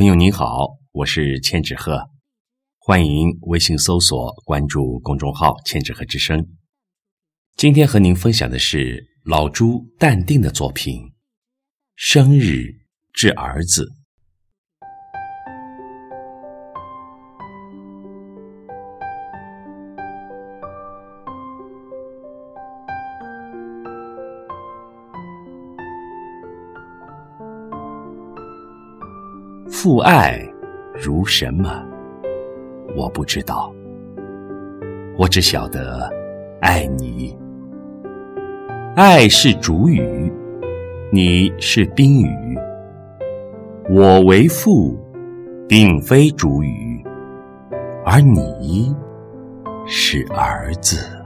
朋友您好，我是千纸鹤，欢迎微信搜索关注公众号“千纸鹤之声”。今天和您分享的是老朱淡定的作品《生日致儿子》。父爱如什么？我不知道。我只晓得爱你。爱是主语，你是宾语。我为父，并非主语，而你是儿子。